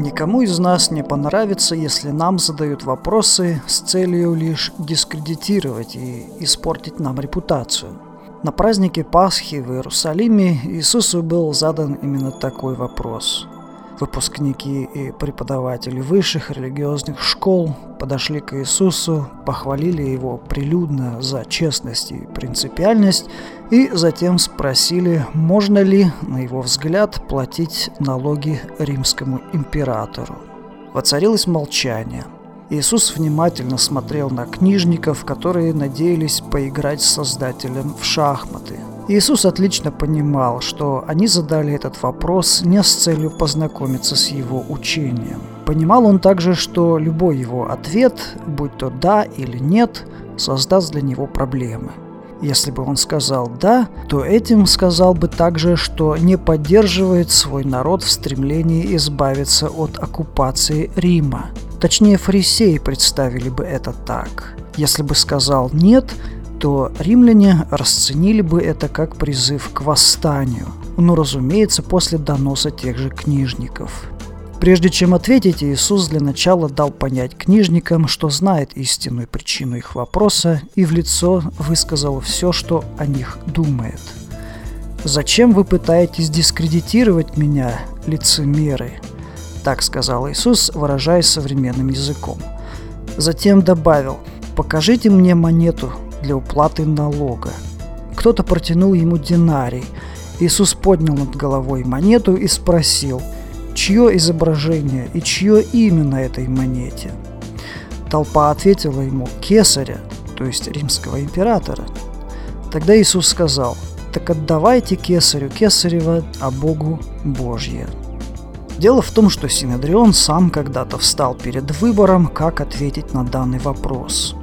Никому из нас не понравится, если нам задают вопросы с целью лишь дискредитировать и испортить нам репутацию. На празднике Пасхи в Иерусалиме Иисусу был задан именно такой вопрос – Выпускники и преподаватели высших религиозных школ подошли к Иисусу, похвалили его прилюдно за честность и принципиальность и затем спросили, можно ли, на его взгляд, платить налоги римскому императору. Воцарилось молчание. Иисус внимательно смотрел на книжников, которые надеялись поиграть с Создателем в шахматы – Иисус отлично понимал, что они задали этот вопрос не с целью познакомиться с его учением. Понимал он также, что любой его ответ, будь то «да» или «нет», создаст для него проблемы. Если бы он сказал «да», то этим сказал бы также, что не поддерживает свой народ в стремлении избавиться от оккупации Рима. Точнее, фарисеи представили бы это так. Если бы сказал «нет», то римляне расценили бы это как призыв к восстанию. Ну, разумеется, после доноса тех же книжников. Прежде чем ответить, Иисус для начала дал понять книжникам, что знает истинную причину их вопроса и в лицо высказал все, что о них думает. «Зачем вы пытаетесь дискредитировать меня, лицемеры?» Так сказал Иисус, выражаясь современным языком. Затем добавил, «Покажите мне монету, для уплаты налога. Кто-то протянул ему динарий. Иисус поднял над головой монету и спросил, чье изображение и чье имя на этой монете. Толпа ответила ему «Кесаря», то есть римского императора. Тогда Иисус сказал, «Так отдавайте кесарю кесарева, а Богу Божье». Дело в том, что Синедрион сам когда-то встал перед выбором, как ответить на данный вопрос.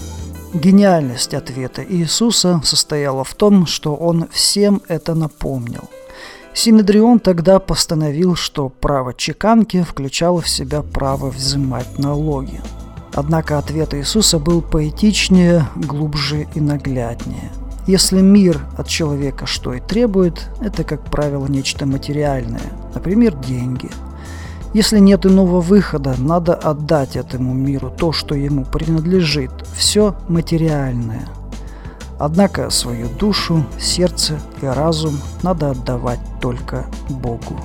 Гениальность ответа Иисуса состояла в том, что он всем это напомнил. Синедрион тогда постановил, что право чеканки включало в себя право взимать налоги. Однако ответ Иисуса был поэтичнее, глубже и нагляднее. Если мир от человека что и требует, это, как правило, нечто материальное, например, деньги – если нет иного выхода, надо отдать этому миру то, что ему принадлежит, все материальное. Однако свою душу, сердце и разум надо отдавать только Богу.